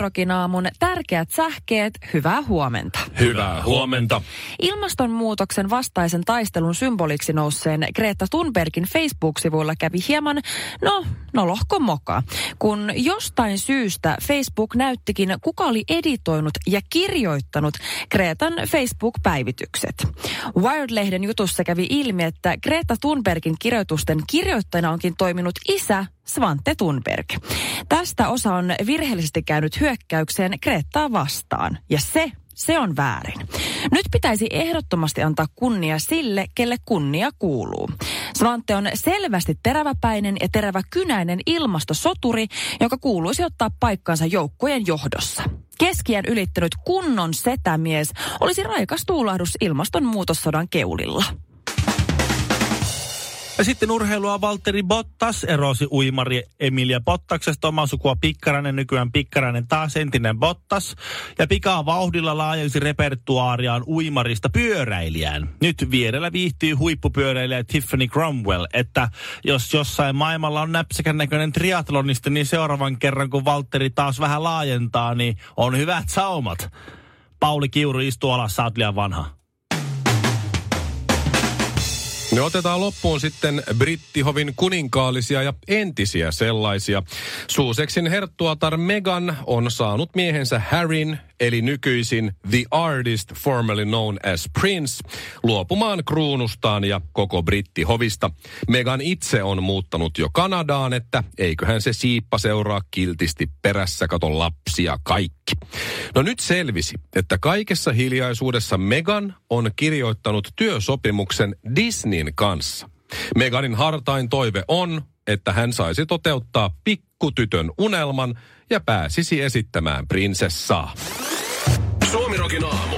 Suomirokin aamun tärkeät sähkeet, hyvää huomenta. Hyvää huomenta. Ilmastonmuutoksen vastaisen taistelun symboliksi nousseen Greta Thunbergin Facebook-sivuilla kävi hieman, no, no lohko moka. Kun jostain syystä Facebook näyttikin, kuka oli editoinut ja kirjoittanut Gretan Facebook-päivitykset. Wired-lehden jutussa kävi ilmi, että Greta Thunbergin kirjoitusten kirjoittajana onkin toiminut isä Svante Thunberg. Tästä osa on virheellisesti käynyt hyökkäykseen Kreettaa vastaan. Ja se, se on väärin. Nyt pitäisi ehdottomasti antaa kunnia sille, kelle kunnia kuuluu. Svante on selvästi teräväpäinen ja teräväkynäinen ilmastosoturi, joka kuuluisi ottaa paikkansa joukkojen johdossa. Keskiän ylittänyt kunnon setämies olisi raikas tuulahdus ilmastonmuutossodan keulilla. Ja sitten urheilua Valtteri Bottas erosi uimari Emilia Bottaksesta omaa sukua Pikkarainen, nykyään Pikkarainen taas entinen Bottas. Ja pikaa vauhdilla laajensi repertuaariaan uimarista pyöräilijään. Nyt vierellä viihtyy huippupyöräilijä Tiffany Cromwell, että jos jossain maailmalla on näpsäkän näköinen triatlonista, niin seuraavan kerran kun Valtteri taas vähän laajentaa, niin on hyvät saumat. Pauli Kiuru istuu alas, sä oot liian vanha. Ne otetaan loppuun sitten brittihovin kuninkaallisia ja entisiä sellaisia. Suuseksin herttuatar Megan on saanut miehensä Harryn, eli nykyisin The Artist, formerly known as Prince, luopumaan kruunustaan ja koko brittihovista. Megan itse on muuttanut jo Kanadaan, että eiköhän se siippa seuraa kiltisti perässä, katon lapsia kaikki. No nyt selvisi, että kaikessa hiljaisuudessa Megan on kirjoittanut työsopimuksen Disneyn kanssa. Meganin hartain toive on, että hän saisi toteuttaa pikkutytön unelman ja pääsisi esittämään prinsessaa. Suomirokin aamu.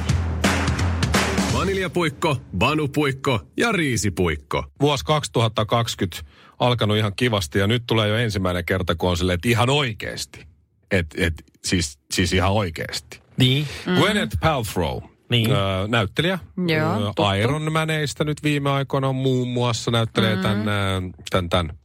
Vaniljapuikko, banupuikko ja riisipuikko. Vuosi 2020 alkanut ihan kivasti ja nyt tulee jo ensimmäinen kerta, kun on silleen, että ihan oikeasti. Et, et, siis, siis ihan oikeasti. Niin. Mm. Gwyneth Paltrow, Niin. Ö, näyttelijä. Joo, Ö, tuttu. Iron Maneista nyt viime aikoina muun muassa näyttelee mm. tämän, ö, tämän, tämän,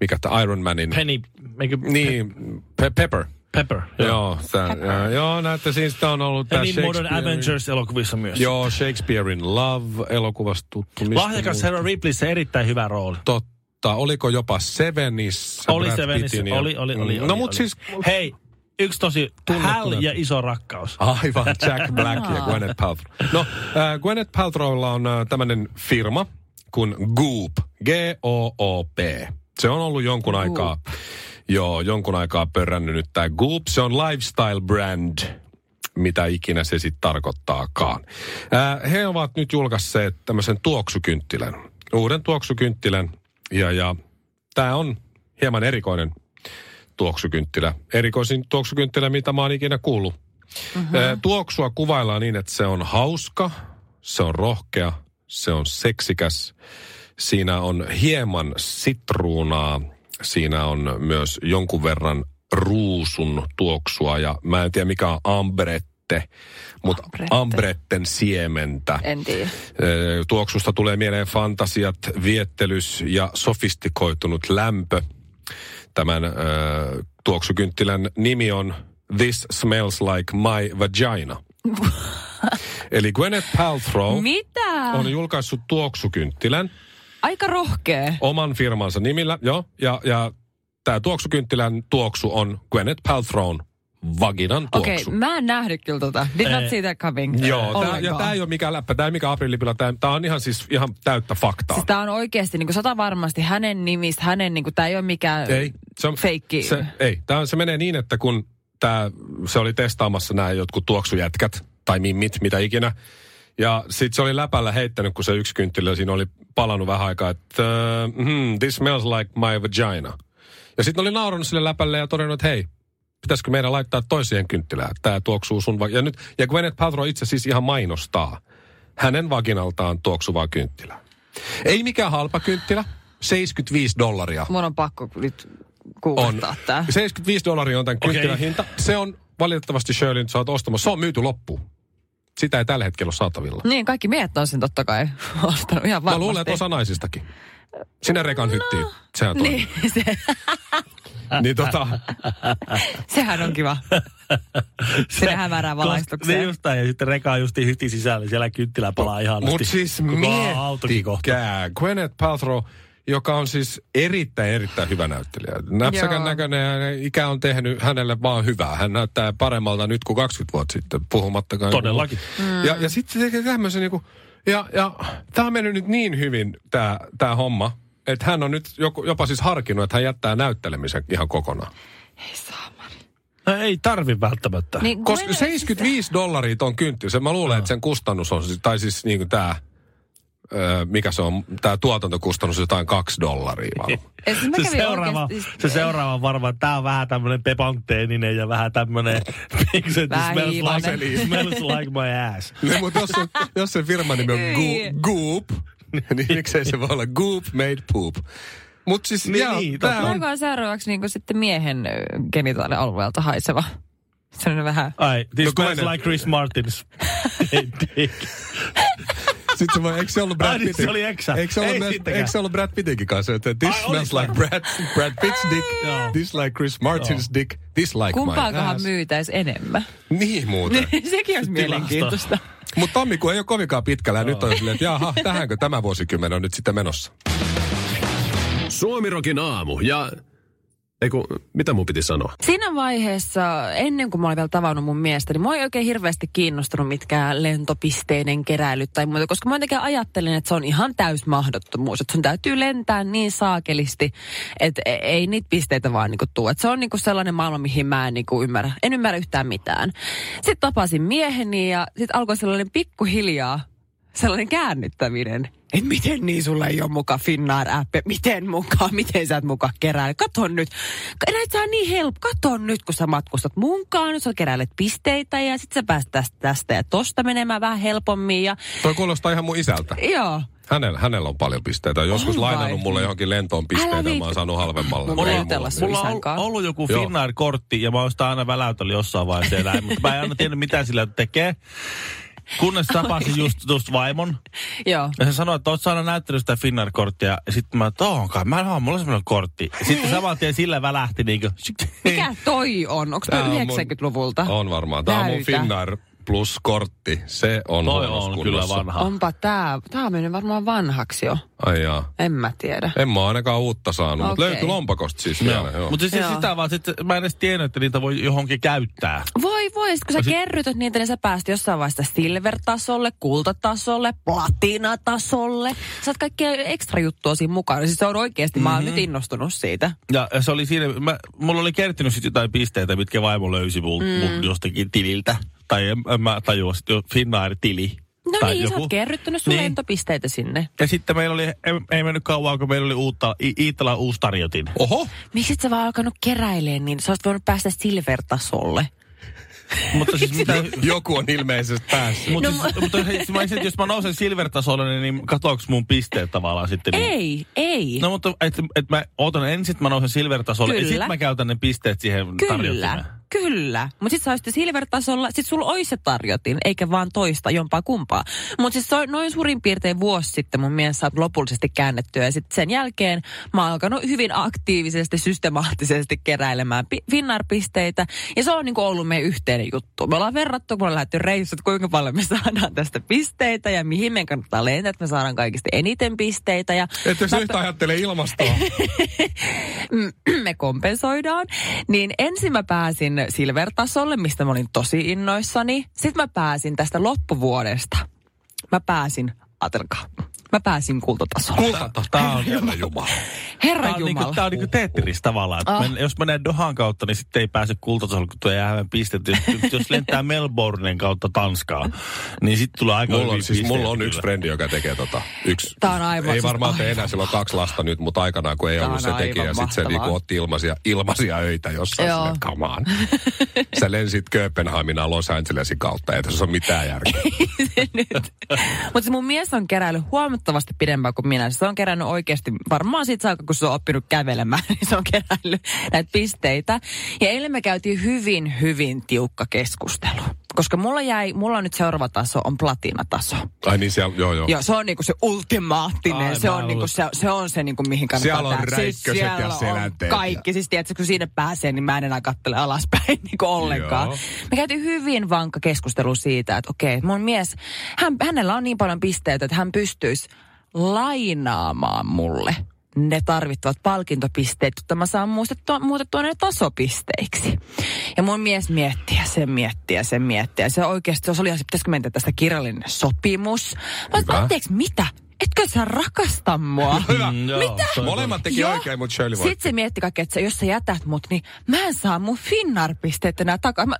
mikä tämä Iron Manin. Penny, eikö, Niin, Pe- Pepper. Pepper. Joo, tämän, ö, joo näytte siis sitä on ollut tämä niin Modern Avengers-elokuvissa myös. Joo, Shakespeare in Love-elokuvasta tuttu. Lahjakas muuta? herra Ripleyssä erittäin hyvä rooli. Totta, oliko jopa Sevenissä? Oli Brad se Venissä, Pittin ja- oli, oli, oli, Mm. oli. No mut oli. siis Hei, yksi tosi Tunnettu Hal ja iso rakkaus. Aivan, Jack Black ja Gwyneth Paltrow. No, äh, Gwyneth Paltrowlla on äh, tämmöinen firma kuin Goop, G-O-O-P. Se on ollut jonkun Goop. aikaa, joo, jonkun aikaa pörrännyt nyt tämä Goop. Se on lifestyle brand, mitä ikinä se sitten tarkoittaakaan. Äh, he ovat nyt julkaisseet tämmöisen tuoksukynttilän, uuden tuoksukynttilän, ja, ja tämä on hieman erikoinen tuoksukynttilä. Erikoisin tuoksukynttilä, mitä mä oon ikinä kuullut. Mm-hmm. Tuoksua kuvaillaan niin, että se on hauska, se on rohkea, se on seksikäs. Siinä on hieman sitruunaa, siinä on myös jonkun verran ruusun tuoksua ja mä en tiedä mikä on ambrette, mutta Ambrette. ambretten siementä. En tiedä. Tuoksusta tulee mieleen fantasiat, viettelys ja sofistikoitunut lämpö. Tämän ö, tuoksukynttilän nimi on This Smells Like My Vagina. Eli Gwyneth Paltrow Mitä? on julkaissut tuoksukynttilän Aika rohkea. oman firmansa nimillä, joo, ja, ja tämä tuoksukynttilän tuoksu on Gwyneth Paltrown vaginan Okei, tuoksu. okay, mä en nähnyt kyllä tota. Did not see that coming. Joo, tää, ja tämä ei ole mikään läppä, tämä ei mikään aprillipila, tämä on ihan siis ihan täyttä faktaa. Siis tää on oikeasti niin sata varmasti hänen nimistä, hänen niin tää ei ole mikään Ei, se on, feikki. Se, ei, tää, se menee niin, että kun tää, se oli testaamassa nämä jotkut tuoksujätkät tai mimmit, mitä ikinä. Ja sitten se oli läpällä heittänyt, kun se yksi kynttilä siinä oli palannut vähän aikaa, että uh, hmm, this smells like my vagina. Ja sitten oli naurannut sille läpälle ja todennut, että hei, pitäisikö meidän laittaa toiseen kynttilään, tämä tuoksuu sun va- ja nyt Ja Gwyneth Paltrow itse siis ihan mainostaa hänen vaginaltaan tuoksuvaa kynttilää. Ei mikään halpa kynttilä, 75 dollaria Mun on pakko nyt on. googlettaa tää. 75 dollaria on tämän kynttilän Okei. hinta. Se on valitettavasti Shirley, nyt sä oot ostamassa. Se on myyty loppuun. Sitä ei tällä hetkellä ole saatavilla. Niin, kaikki miehet on sen totta kai ostanut ihan Mä varmasti. luulen, että osa naisistakin. Sinne rekan hyttiin. Sehän on Niin, se, niin tota, sehän on kiva. Sinne hämärään Niin valaistukseen. just näin, ja sitten reka on justiin hyti sisällä, siellä kynttilä palaa ihan Mut siis miettikää. Gwyneth Paltrow, joka on siis erittäin, erittäin hyvä näyttelijä. Näpsäkän Joo. näköinen ja ikä on tehnyt hänelle vaan hyvää. Hän näyttää paremmalta nyt kuin 20 vuotta sitten, puhumattakaan. Todellakin. Mm. Ja, ja sitten se tekee tämmöisen niinku, ja, ja tämä on mennyt nyt niin hyvin, tämä tää homma, että hän on nyt joku, jopa siis harkinnut, että hän jättää näyttelemisen ihan kokonaan. Ei saamari. No, ei tarvi välttämättä. Niin, Koska Gwyneth- 75 dollaria ton kynttilä, se mä luulen, että sen kustannus on, siis- tai siis niinku tää, öö, mikä se on, tää tuotantokustannus on jotain kaksi dollaria varmaan. Siis se, seuraava, oikeesti- se seuraava on varmaan, että tää on vähän tämmönen pepankteeninen ja vähän Vähän smells, like, smells like my ass. No, mutta jos se, jos se firman nimi on. Go- Goop, niin miksei se voi olla Goop Made Poop. Mutta siis, Niin, jaa, niin, tää totta. on, on seuraavaksi niin sitten miehen genitaalialueelta haiseva? Sellainen vähän... Ai, this No, smells like Chris Martin's dick. sit se voi, eikö se ollut Brad niin, Pittin? se oli eksä. Eikö se ollut, Ei myös, eikö se ollut Brad Pittinkin kanssa, että this Ai, smells like? Brad, Brad Pitt's dick, this like Chris Martin's dick, this like my Kumpaakohan ass. myytäisi enemmän? Niin muuten. Sekin olisi mielenkiintoista. Mutta tammikuu ei ole kovinkaan pitkällä ja nyt on silleen, että jaha, tähänkö tämä vuosikymmen on nyt sitten menossa. Suomirokin aamu ja... Eiku, mitä mun piti sanoa? Siinä vaiheessa, ennen kuin mä olin vielä tavannut mun miestä, niin mua ei oikein hirveästi kiinnostunut mitkään lentopisteiden keräilyt tai muuta, koska mä jotenkin ajattelin, että se on ihan täys mahdottomuus, että sun täytyy lentää niin saakelisti, että e- ei niitä pisteitä vaan niinku tuu. Että se on niinku sellainen maailma, mihin mä en niinku ymmärrä, en ymmärrä yhtään mitään. Sitten tapasin mieheni ja sitten alkoi sellainen pikkuhiljaa sellainen käännyttäminen. Et miten niin sulla ei ole muka Finnair-appi? Miten mukaan? Miten sä et muka kerää? Kato nyt. Näitä saa niin helppo. Kato nyt, kun sä matkustat munkaan. Sä keräilet pisteitä ja sit sä pääst tästä, tästä ja tosta menemään vähän helpommin. Ja, Toi kuulostaa ihan mun isältä. joo. Hänellä, hänellä on paljon pisteitä. Joskus On vai? lainannut mulle johonkin lentoon Älä pisteitä, mä oon saanut halvemmalla. Mulla mulla Mulla on ollut, kanssa. ollut joku. Finnair-kortti ja mä oon sitä aina väläytellyt jossain vaiheessa näin, mutta mä en aina tiennyt mitä sillä tekee. Kunnes tapasin just, just vaimon. Joo. Ja se sanoi, että oot aina näyttänyt sitä Finnair-korttia. Ja sitten mä, että onkaan, mä en ole, mulla on semmoinen kortti. Ja sitten saman tien sillä välähti niinku. Mikä toi on? Onko toi on mun- 90-luvulta? On varmaan. Tämä on mun. Finnair Plus-kortti. Se on Toi on kyllä vanha. Onpa tää. Tää on mennyt varmaan vanhaksi jo. Ai jaa. En mä tiedä. En mä ainakaan uutta saanut, mutta Okei. löytyi lompakosta siis vielä. Joo. Mutta siis Joo. sitä vaan, sit, mä en edes tiennyt, että niitä voi johonkin käyttää. Voi, voi. Sit kun sä No kerrytät niitä, niin sä pääst jossain vaiheessa silver-tasolle, kultatasolle, platinatasolle. Saat kaikkia ekstra juttua siinä mukaan. Siis se on oikeasti, mm-hmm. mä oon nyt innostunut siitä. Ja se oli siinä, mä, mulla oli kertynyt sitten jotain pisteitä, mitkä vaimo löysi mun, mm. mun jostakin tililtä. Tai en, en mä tajua sitten jo Finnair-tili. No tai niin, sä oot kerryttänyt sun Niin. lentopisteitä sinne. Ja sitten meillä oli, ei, ei mennyt kauan, kun meillä oli uutta, I- Iittalan uusi tarjotin. Oho! Miksi et sä vaan alkanut keräilemään, niin sä oot voinut päästä silver-tasolle. Mutta siis mitä... Joku on ilmeisesti päässyt. Mutta No, siis, mutta hei, mä että jos mä nousen silver-tasolle, niin katoaks mun pisteet tavallaan sitten? Niin- Ei, ei. No mutta että et mä otan ensin, että mä nousen silver-tasolle, ja sitten mä käytän ne pisteet siihen. Kyllä, kyllä. Mutta sit sä olisit silver-tasolla, sit sulla olisi se tarjotin, eikä vaan toista jompaa kumpaa. Mutta siis noin suurin piirtein vuosi sitten mun mielestä saat lopullisesti käännettyä. Ja sitten sen jälkeen mä oon alkanut hyvin aktiivisesti, systemaattisesti keräilemään pi- Finnair-pisteitä. Ja se on niinku ollut meidän yhteinen juttu. Me ollaan verrattu, kun on lähdetty reissut, kuinka paljon me saadaan tästä pisteitä ja mihin meidän kannattaa lentää, että me saadaan kaikista eniten pisteitä. Ja Ette se mä- yhtä ajattele ilmastoa. me kompensoidaan. Niin ensin mä pääsin silver-tasolle, mistä mä olin tosi innoissani. Sitten mä pääsin tästä loppuvuodesta. Mä pääsin, ajatelkaa, mä pääsin kultatasolle. Kulta, tää on jumala. Herra Tää on, niinku, Jumala. tää on niinku Tetris tavallaan. Ah. Oh. Men, jos menee Dohan kautta, niin sitten ei pääse kultasolle, kun tulee jäävän pistet. Jos, jos lentää Melbournen kautta Tanskaan, niin sitten tulee aika Mulla on, siis, pisteitä mulla on kyllä. yksi frendi, joka tekee tota. Yksi, Tää on aivan- ei siis varmaan tee enää, sillä on kaksi lasta nyt, mutta aikanaan kun ei Tää ollut se tekijä, sitten se niinku otti ilmaisia, ilmaisia öitä jossain Joo. sinne, on. Sä lensit Kööpenhaminaan Los Angelesin kautta, ei tässä ole mitään järkeä. Mutta se mun mies on keräillyt huomattavasti pidempään kuin minä. Se on kerännyt oikeasti, varmaan siitä saakka, kun se on oppinut kävelemään, niin se on kerännyt näitä pisteitä. Ja eilen me käytiin hyvin, hyvin tiukka keskustelu. Koska mulla jäi, mulla on nyt seuraava taso, on platinataso. Ai niin siellä, joo joo. Joo, se on niinku se ultimaattinen. Ai, se, on niinku se, se on se, niinku, mihin kannattaa Siellä on tää- räikköset ja siellä on selänteet Kaikki. Siis tiedätkö, kun sinne pääsee, niin mä en enää kattele alaspäin niinku ollenkaan. Joo. Me käytiin hyvin vankka keskustelu siitä, että okei, mun mies, hän, hänellä on niin paljon pisteitä, että hän pystyisi lainaamaan mulle ne tarvittavat palkintopisteet, jotta mä saan muutettua, muutettua ne tasopisteiksi. Ja mun mies miettii ja se miettii ja se miettii. Ja se oikeasti, se oli ihan, se, pitäisikö mennä tästä kirjallinen sopimus. Mä anteeksi, mitä? Etkö sä rakasta mua? Hyvä. Mm, joo, Mitä? Molemmat teki Joo. oikein, mutta Shirley voi. Sitten se mietti kaikki, että sä- jos sä jätät mut, niin mä en saa mun Finnar-pisteet enää takaisin. Mä,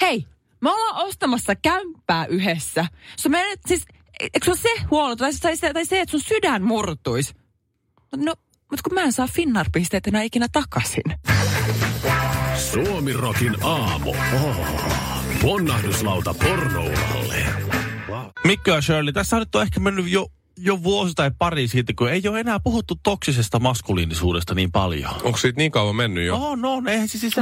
hei, me ollaan ostamassa kämppää yhdessä. Se menet, siis, eikö se ole se huono, tai, tai, se, tai se, että sun sydän murtuisi? No, mutta kun mä en saa Finnar-pisteet enää ikinä takaisin. Suomirokin aamu. Oh. Ponnahduslauta pornouralle. Mikko ja Shirley, tässä on nyt on ehkä mennyt jo, jo vuosi tai pari siitä, kun ei ole enää puhuttu toksisesta maskuliinisuudesta niin paljon. Onko siitä niin kauan mennyt jo? No, no, eihän siis, siis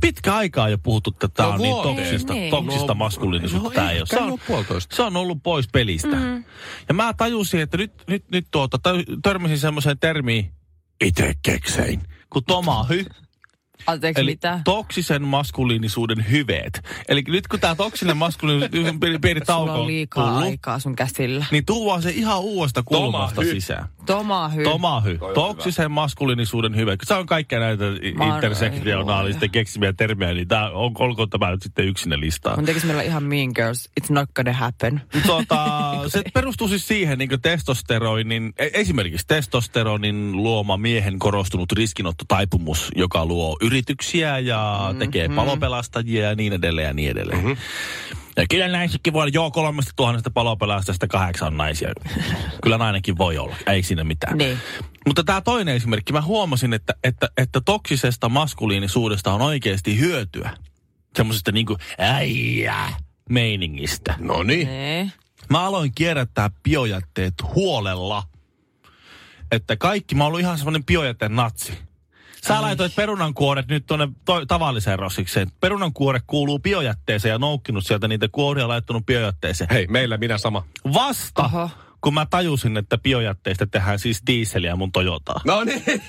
pitkä aikaa jo puhuttu, että tämä No on niin toksista, Ei, niin. toksista No, maskuliinisuutta. no tämä ei ole. Se on, puolitoista. se on ollut pois pelistä. Mm. Ja mä tajusin, että nyt, nyt, nyt tuota, tö- törmäsin semmoiseen termiin, itse keksein, kuin tomahy. Anteeksi, Eli mitä? toksisen maskuliinisuuden hyveet. Eli nyt kun tämä toksinen maskuliinisuus, pieni, pieni Sulla tauko on on liikaa tullut, aikaa sun käsillä. niin tuodaan se ihan uudesta kulmasta Tomahy. sisään. Tomahy. Tomahy, Toi on toksisen maskuliinisuuden hyve. Se on kaikkia näitä intersektionaalisten keksimiä termejä, niin tää, on, olkoon tämä nyt sitten yksinä listaa. Mun tekisi meillä ihan mean girls. It's not gonna happen. Tota, se perustuu siis siihen niin testosteroinin, e- esimerkiksi testosteronin luoma miehen korostunut riskinottotaipumus, joka luo yrityksiä ja Mm-hmm. tekee palopelastajia ja niin edelleen ja niin edelleen. Mm-hmm. Ja kyllä näissäkin voi olla, joo, kolmesta tuhannesta palopelastajasta kahdeksan naisia. kyllä nainenkin voi olla, ei siinä mitään. Niin. Mutta tämä toinen esimerkki, mä huomasin, että, että, että toksisesta maskuliinisuudesta on oikeasti hyötyä. Semmoisesta niinku äijä meiningistä. No niin. Nee. Mä aloin kierrättää biojätteet huolella. Että kaikki, mä oon ollut ihan semmoinen biojätteen natsi. Sä laitoit perunankuoret nyt tuonne to- tavalliseen rossikseen. Perunankuore kuuluu biojätteeseen ja noukkinut sieltä niitä kuoria laittanut biojätteeseen. Hei, meillä minä sama. Vasta, Oho. kun mä tajusin, että biojätteistä tehdään siis diiseliä mun Toyotaa. No niin.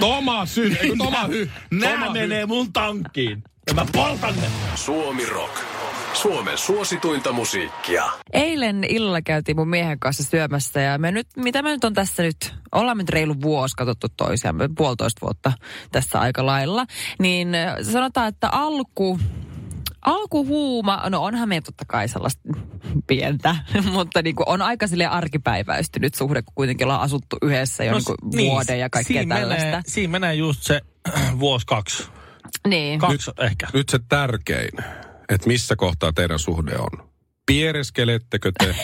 Toma sy, Toma hy. Nää Toma hy. menee mun tankkiin. Ja mä poltan ne. Suomi Rock. Suomen suosituinta musiikkia. Eilen illalla käytiin mun miehen kanssa syömässä ja me nyt, mitä me nyt on tässä nyt, ollaan nyt reilu vuosi katsottu toisiamme, puolitoista vuotta tässä aika lailla, niin sanotaan, että alku, alkuhuuma, no onhan meillä totta kai sellaista pientä, mutta niin kuin on aika silleen arkipäiväistynyt suhde, kun kuitenkin ollaan asuttu yhdessä jo no, niin kuin vuoden ja kaikkea siinä tällaista. Menee, siinä menee just se vuosi kaksi. Niin. Kaksi ehkä. Nyt se tärkein, että missä kohtaa teidän suhde on. Piereskelettekö te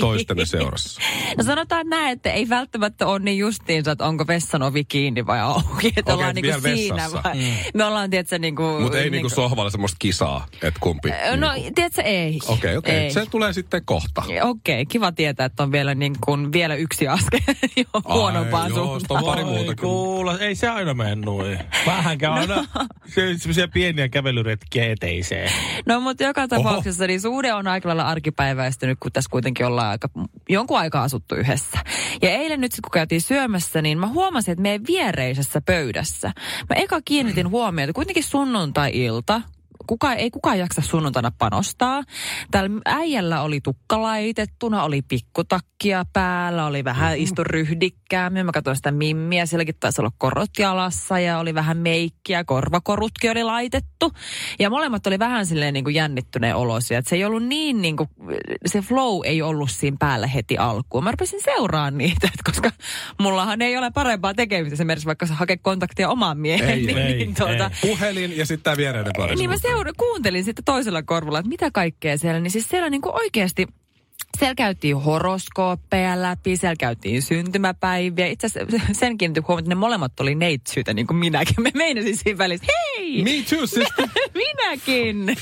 toistenne seurassa? No sanotaan näin, että ei välttämättä ole niin justiinsa, että onko vessan ovi kiinni vai auki. Että Okei, ollaan niinku vielä siinä vessassa. vai. Me ollaan, tiedätkö, niinku... Mutta ei niinku sohvalla semmoista kisaa, että kumpi. No, niinku- tiedätkö, ei. Okei, okei. Ei. Se tulee sitten kohta. Okei, kiva tietää, että on vielä, niin kuin, vielä yksi askel jo huonompaan joo, suuntaan. sitä on pari kyllä. kuulla, ei se aina mene noin. Vähänkään aina no. se, semmoisia pieniä kävelyretkiä eteiseen. No mutta joka tapauksessa niin suhde on aika lailla arkipäiväistynyt, kun tässä kuitenkin ollaan aika, jonkun aikaa asuttu yhdessä. Ja eilen nyt sit, kun käytiin syömässä, niin mä huomasin, että meidän viereisessä pöydässä, mä eka kiinnitin huomiota, kuitenkin sunnuntai-ilta, kuka, ei kukaan jaksa sunnuntaina panostaa. Täällä äijällä oli tukka laitettuna, oli pikkutakki takkia päällä, oli vähän istu ryhdikkäämmin. Mä katsoin sitä mimmiä, sielläkin taisi olla korot jalassa ja oli vähän meikkiä, korvakorutkin oli laitettu. Ja molemmat oli vähän silleen niin kuin jännittyneen olosia, että se ei ollut niin, niin kuin, se flow ei ollut siinä päällä heti alkuun. Mä rupesin seuraamaan niitä, että koska mullahan ei ole parempaa tekemistä esimerkiksi vaikka se hakee kontaktia omaan mieheen. Ei, niin, ei, niin, tuota, ei. Puhelin ja sitten tämä viereinen pari. niin mä seura- kuuntelin sitten toisella korvalla, että mitä kaikkea siellä. Niin siis siellä niinku oikeasti siellä käytiin horoskooppeja läpi, siellä käytiin syntymäpäiviä. Itse asiassa sen kiinnitin huomioon, että ne molemmat oli neitsyitä, niin kuin minäkin. Me meinasin siinä välissä, hei! Me too, sister. Minäkin!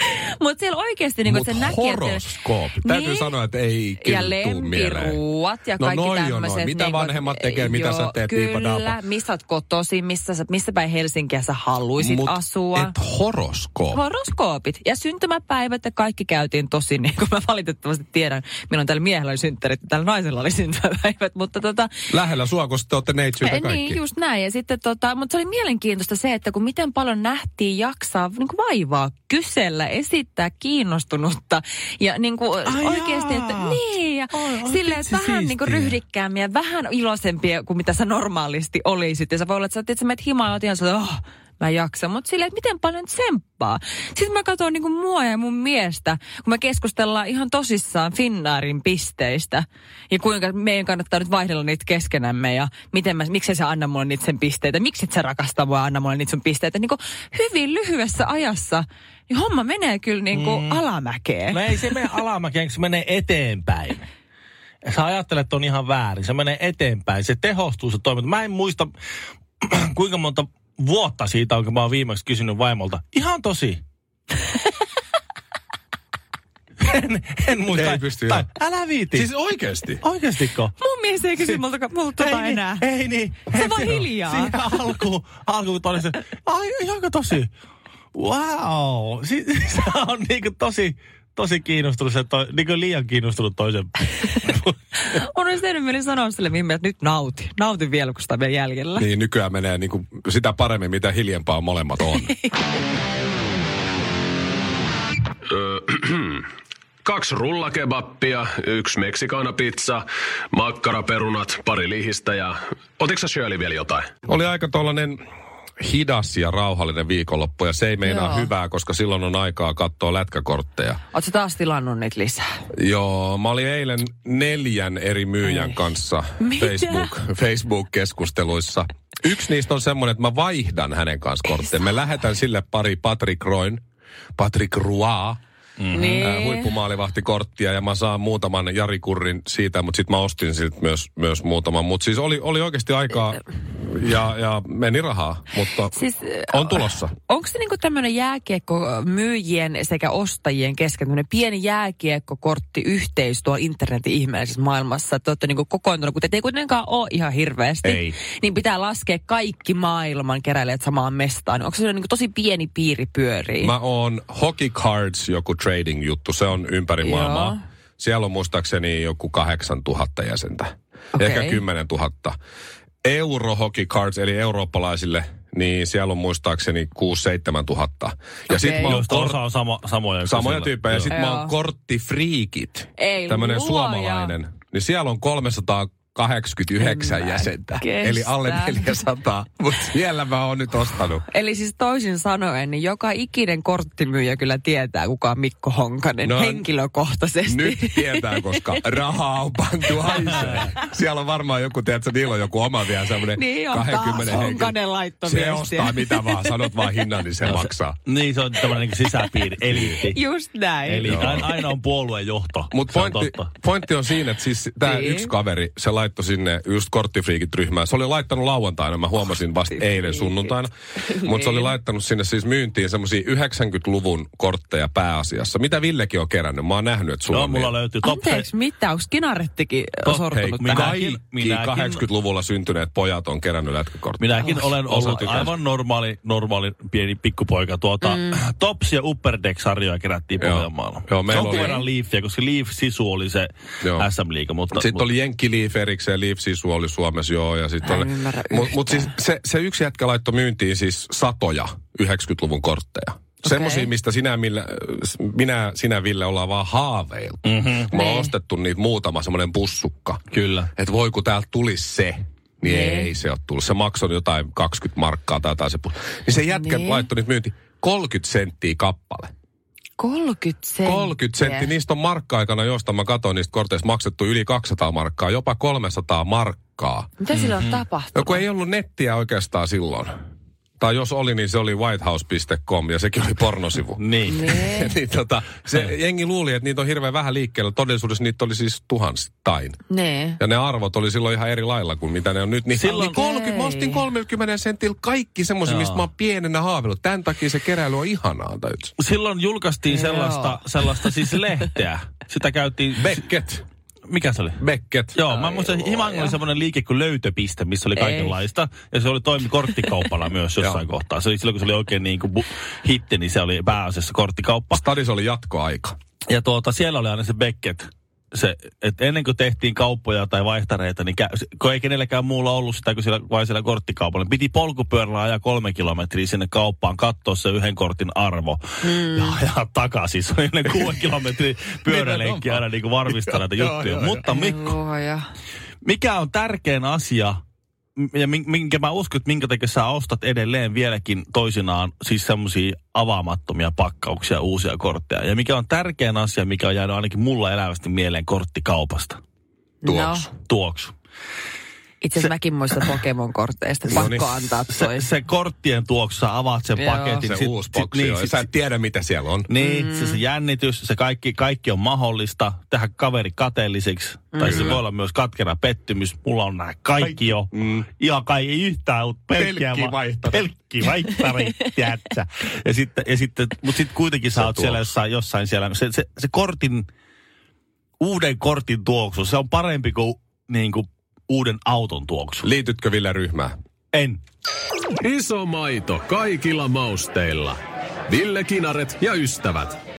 Mutta siellä oikeasti niin Mutta se näki, että... horoskoop. Täytyy Niin. sanoa, että ei kyllä Ja mieleen. lempiruuat ja No kaikki noi on noi. tämmöiset. Mitä niinku- vanhemmat tekee, mitä sä teet, Kyllä, daapa. missä oot kotoisin, missä, sä- missä päin Helsinkiä sä haluisit Mut asua. et horoskoop. Horoskoopit ja syntymäpäivät ja kaikki käytiin tosi niin kuin mä valitettavasti tiedän, milloin tällä miehellä oli synttärit ja tällä naisella oli syntymäpäivät, mutta tota, Lähellä sua, kun sitten olette neitsyitä kaikki. niin just näin. Ja sitten tota, mutta se oli mielenkiintoista se, että kun miten paljon nähtiin jaksaa niin kuin vaivaa kysellä, esittää kiinnostunutta ja niin kuin Ai oikeasti, että jaa. niin ja Oi, silleen, että vähän niin kuin siistiä. ryhdikkäämpiä, vähän iloisempia kuin mitä sä normaalisti olisit. Ja sä voi olla, että sä, että sä menet himaan ja ihan sellainen, oh, mä jaksan. Mutta silleen, että miten paljon tsemppaa. Sitten mä katson niin kuin mua ja mun miestä, kun me keskustellaan ihan tosissaan Finnaarin pisteistä. Ja kuinka meidän kannattaa nyt vaihdella niitä keskenämme ja miten mä, miksi sä anna mulle niitä sen pisteitä. Miksi et sä rakasta mua ja anna mulle niitä sun pisteitä. Niin kuin hyvin lyhyessä ajassa niin homma menee kyllä niin kuin mm. alamäkeen. No ei se mene alamäkeen, se menee eteenpäin. Sä ajattelet, että on ihan väärin. Se menee eteenpäin. Se tehostuu se toiminta. Mä en muista, kuinka monta vuotta siitä on, kun mä oon viimeksi kysynyt vaimolta. Ihan tosi. en, en muista. Ei pysty tai, älä viiti. Siis oikeesti? Oikeastiko? Mun mies ei kysy multa, multa tota ei, enää. Ei niin. Se vaan hiljaa. Siihen alkuun, alkuun todella se, ai ihan tosi. Wow. Si- se on niinku tosi, tosi kiinnostunut, se toi, niinku liian kiinnostunut toisen. On olisi tehnyt mieli sanoa sille Mimmi, että nyt nauti. Nauti vielä, kun sitä vielä jäljellä. Niin nykyään menee niin kuin sitä paremmin, mitä hiljempaa molemmat on. Kaksi rullakebappia, yksi meksikaanapizza, makkaraperunat, pari lihistä ja... Otitko sä Shirley vielä jotain? Oli aika tollanen hidas ja rauhallinen viikonloppu ja se ei meinaa Joo. hyvää, koska silloin on aikaa katsoa lätkäkortteja. Oletko taas tilannut niitä lisää? Joo, mä olin eilen neljän eri myyjän Ei. kanssa Mitä? Facebook, Facebook-keskusteluissa. Yksi niistä on semmoinen, että mä vaihdan hänen kanssa kortteja. Me lähetän sille pari Patrick Roin, Patrick Roy, Mm. Niin. huippumaalivahtikorttia ja mä saan muutaman Jari Kurrin siitä, mutta sitten mä ostin siltä myös, myös muutaman. Mutta siis oli, oli oikeasti aikaa ja, ja meni rahaa, mutta Siis, on tulossa. Onko se niinku tämmöinen jääkiekko myyjien sekä ostajien kesken, tämmöinen pieni jääkiekkokortti yhteys tuolla internetin ihmeellisessä maailmassa, että te olette niinku kokoontunut, kun te ei kuitenkaan ole ihan hirveästi, Ei. niin pitää laskea kaikki maailman keräilijät samaan mestaan. Onko se niinku tosi pieni piiri pyörii? Mä oon Hockey Cards joku trading-juttu, se on ympäri Joo. maailmaa. Siellä on muistaakseni joku 8000 jäsentä. Okei. Ehkä 10 000. Euro Hockey Cards, eli eurooppalaisille, niin siellä on muistaakseni 6-7 tuhatta. Ja okay. sit mä oon Just kor- on sama, samoja. Samoja tyyppejä. Ja sit Joo. mä oon korttifriikit. Tämmönen suomalainen. Niin siellä on 300 89 jäsentä, kestä. eli alle 400, mutta siellä mä oon nyt ostanut. Eli siis toisin sanoen, niin joka ikinen korttimyyjä kyllä tietää, kuka on Mikko Honkanen no, henkilökohtaisesti. Nyt tietää, koska rahaa on pantu. Siellä on varmaan joku, tiedätkö, niillä on joku oma vielä semmoinen niin 20 Honkanen laitto, Se ostaa mitä vaan, sanot vaan hinnan, niin se no, maksaa. Se, niin, se on tämmöinen niinku sisäpiiri, eli. Just näin. Eli aina on puolueen johto. Mutta pointti, on pointti on siinä, että siis tämä niin. yksi kaveri, se laittoi sinne just korttifriikit ryhmään. Se oli laittanut lauantaina, mä huomasin vasta eilen sunnuntaina. Mutta se oli Niin. laittanut sinne siis myyntiin semmoisia 90-luvun kortteja pääasiassa. Mitä Villekin on kerännyt? Mä oon nähnyt, että sulla Joo, on mulla niitä. löytyy top Anteeksi, mitä? Onko Kinarettikin Top- sortunut hei, tähän? minäkin- Kaikki minäkin- 80-luvulla syntyneet pojat on kerännyt lätkäkortteja. Minäkin olen ollut Osa aivan normaali, normaali pieni pikkupoika. Tuota, mm. Tops ja Upper Deck-sarjoja kerättiin Joo. Pohjanmaalla. Joo, meillä Jonkun oli- verran Leafia, koska Leaf Sisu oli se Joo. SM-liiga. Mutta, Sitten mutta, oli Jenkki Leaf erikseen, Leaf Sisu oli Suomessa, joo. Ja sit Mä oli, ymmärrä mut, siis se, se yksi jätkä laittoi myyntiin siis satoja 90-luvun kortteja. Semmoisia, mistä sinä, millä, minä, sinä Ville ollaan vaan haaveiltu. Mm-hmm. Kun me on Niin. ostettu niitä muutama semmoinen pussukka. Kyllä. Että voi kun täältä tulisi se. Niin Niin. ei se ole tullut. Se maksoi jotain 20 markkaa tai jotain se pu- Niin se jätkä Niin. laittoi niitä myynti 30 senttiä kappale. 30 senttiä. 30 senttiä. Niistä on markka-aikana, josta mä katsoin niistä korteista maksettu yli 200 markkaa, jopa 300 markkaa. Mitä sillä Mm-hmm. on tapahtunut? No kun ei ollut nettiä oikeastaan silloin. Tai jos oli, niin se oli whitehouse.com ja sekin oli pornosivu. Niin. Niin. niin tota, se jengi luuli, että niitä on hirveän vähän liikkeellä. Todellisuudessa niitä oli siis tuhansittain. Niin. Ja ne arvot oli silloin ihan eri lailla kuin mitä ne on nyt. Niin Silloin- niin 30, mä ostin 30 sentillä kaikki semmoisia, mistä mä oon pienenä haaveillut. Tämän takia se keräily on ihanaa. täytyy. Silloin julkaistiin sellaista, sellaista siis lehteä. Sitä käytiin... Beckett. Mikä se oli? Beckett. Joo, mä muistan, Himang oli semmoinen liike kuin löytöpiste, missä oli Ei. kaikenlaista. Ja se oli toimi korttikauppana myös jossain kohtaa. Se oli silloin, kun se oli oikein niin kuin hitti, niin se oli pääasiassa korttikauppa. Stadis oli jatkoaika. Ja tuota, siellä oli aina se Beckett. Se, että ennen kuin tehtiin kauppoja tai vaihtareita, niin kä- kun ei kenelläkään muulla ollut sitä kuin siellä, vain siellä korttikaupalla, niin piti polkupyörällä ajaa kolme kilometriä sinne kauppaan, katsoa se yhden kortin arvo mm. ja ajaa takaisin. Se oli ne kuuden kilometrin pyörälenkki aina niin varmistaa näitä Joo, juttuja. joo, Mutta Mikko, mikä on tärkein asia, ja min- minkä mä uskon, että minkä takia sä ostat edelleen vieläkin toisinaan siis semmoisia avaamattomia pakkauksia, uusia kortteja. Ja mikä on tärkein asia, mikä on jäänyt ainakin mulla elävästi mieleen korttikaupasta. Tuoksu. No, Tuoksu. Itse asiassa mäkin muistan Pokemon-korteista. No Pakko niin. antaa Se, toi. se korttien tuoksu, sä avaat sen Joo. paketin. Se uusi boksi niin, sit- Sä et tiedä, mitä siellä on. Niin, mm. se, se jännitys, se kaikki, kaikki on mahdollista. Tehdä kaveri kateelliseksi. Mm. Tai se voi olla myös katkera pettymys. Mulla on nämä kaikki jo. Mm. Ihan kai ei yhtään, mutta pelkkiä Pelkkiä va- vaihtari. Pelkki vaihtari, tiedätkö? Ja sitten, ja sitten mutta sitten kuitenkin sä Se oot siellä jossain, jossain siellä. Se, se, se kortin, uuden kortin tuoksu, se on parempi kuin, niin kuin uuden auton tuoksu. Liitytkö Ville ryhmään? En. Iso maito kaikilla mausteilla. Ville Kinaret ja ystävät.